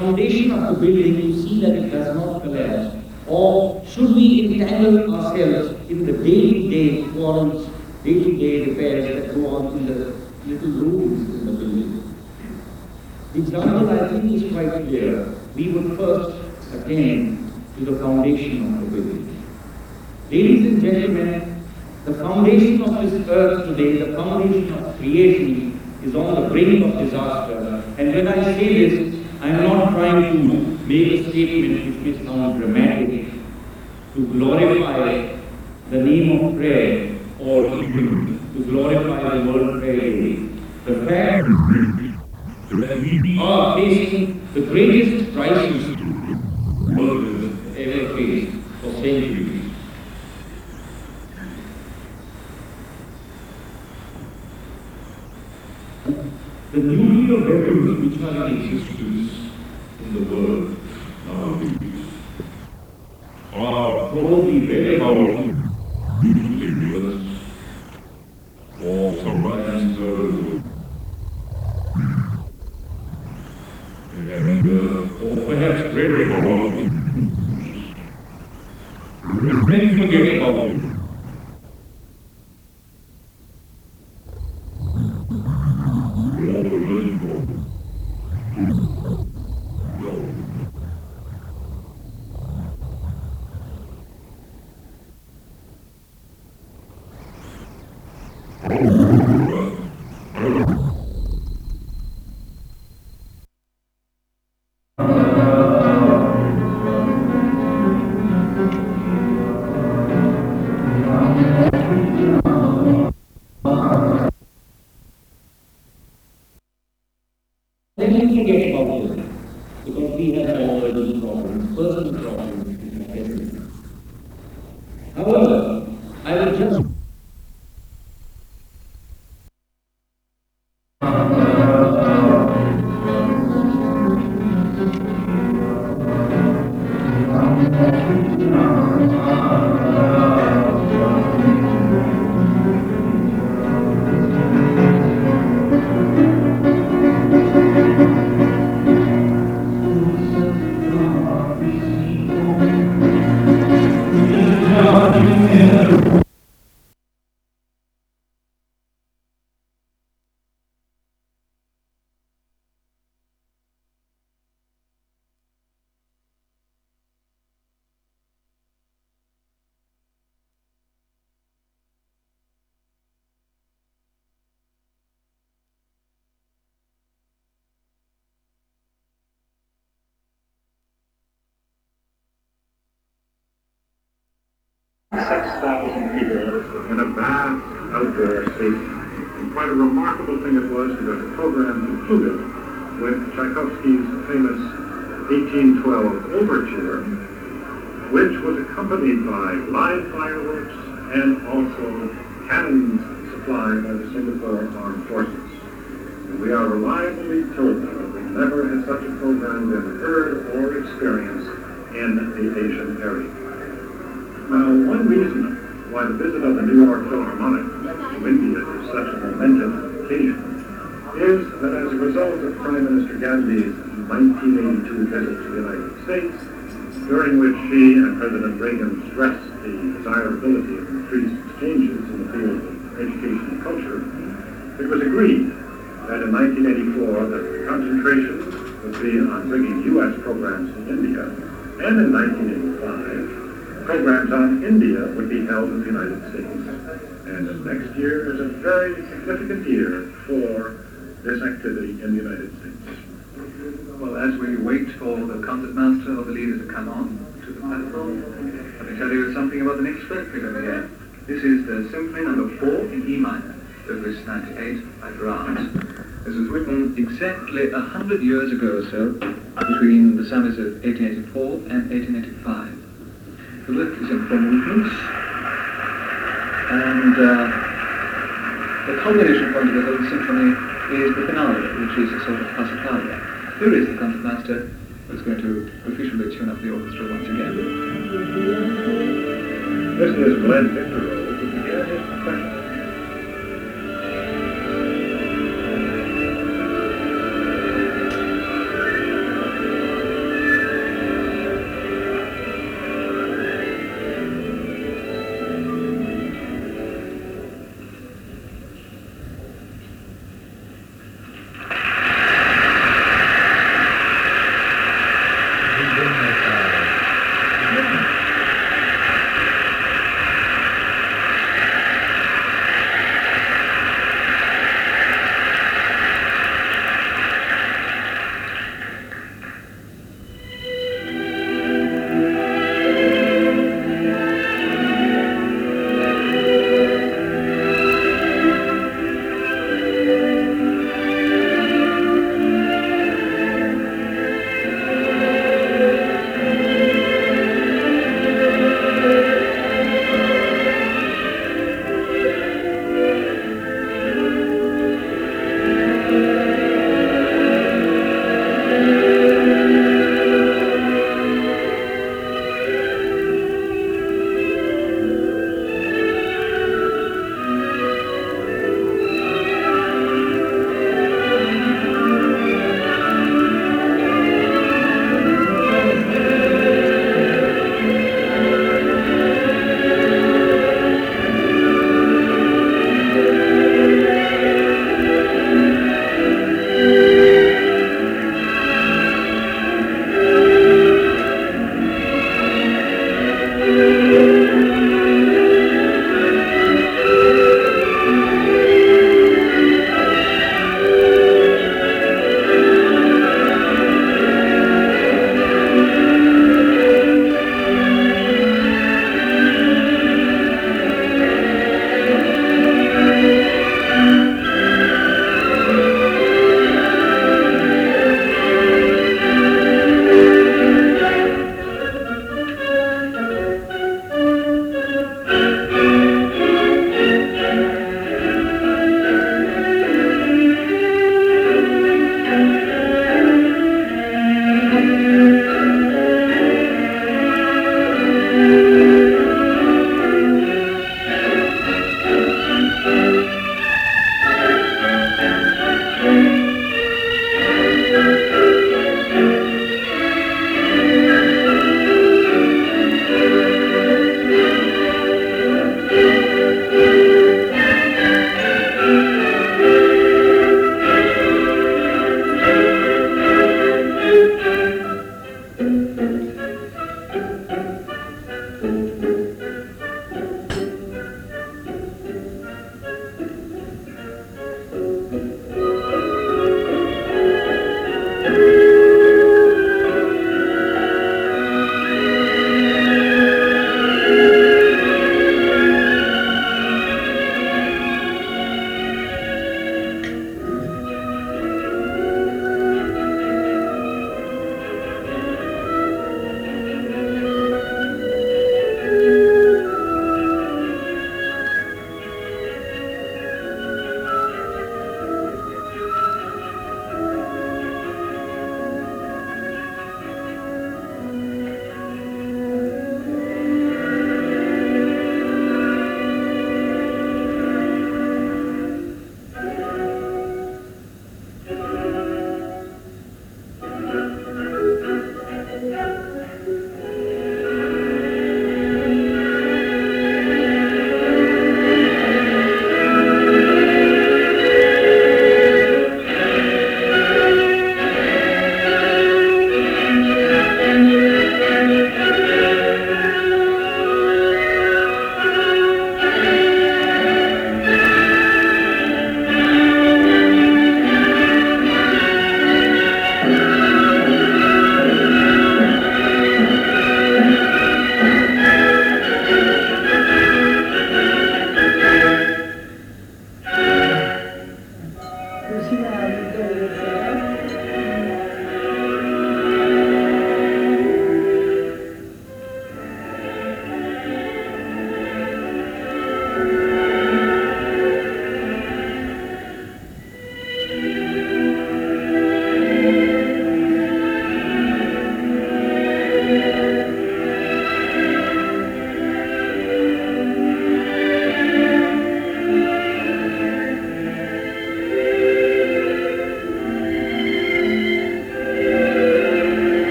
foundation of the building you see that it does not collapse? Or should we entangle ourselves in the day-to-day quarrels, day-to-day repairs that go on in the little rooms in the building? The example I think is quite clear. We would first attend to the foundation of the building. Ladies and gentlemen, the foundation of this earth today, the foundation of creation, is on the brink of disaster. And when I say this, I am not trying to make a statement which may sound dramatic, to glorify the name of prayer or to glorify the World Prayer. The fact that we are facing the greatest crisis the world has ever faced for centuries. The nuclear weapons which are in existence in a vast outdoor space. And quite a remarkable thing it was because the program concluded with Tchaikovsky's famous 1812 Overture, which was accompanied by live fireworks and also cannons supplied by the Singapore Armed Forces. And we are reliably told that we never had such a program been heard or experienced in the Asian area. Now, one reason why the visit of the New York Philharmonic to India is such a momentous occasion is that as a result of Prime Minister Gandhi's 1982 visit to the United States, during which she and President Reagan stressed the desirability of increased exchanges in the field of education and culture, it was agreed that in 1984 the concentration would be on bringing U.S. programs to India, and in 1985 programs on India would be held in the United States. And next year is a very significant year for this activity in the United States. Well, as we wait for the concertmaster or the leader to come on to the platform, let me tell you something about the next over here. This is the Symphony Number 4 in E minor, Opus 98 by Brahms. This was written exactly a hundred years ago or so, between the summers of 1884 and 1885. Is in four movements, and uh, the culmination point of the whole symphony is the finale, which is a sort of passacaglia. Here is the concertmaster who's going to officially tune up the orchestra once again. This is Glenn Dicterow,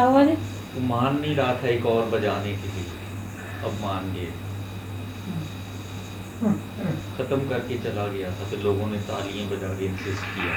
क्या हुआ जी तो मान नहीं रहा था एक और बजाने के लिए। अब मान गए। खत्म करके चला गया था, फिर लोगों ने तालियाँ बजा के इंसिस्ट किया।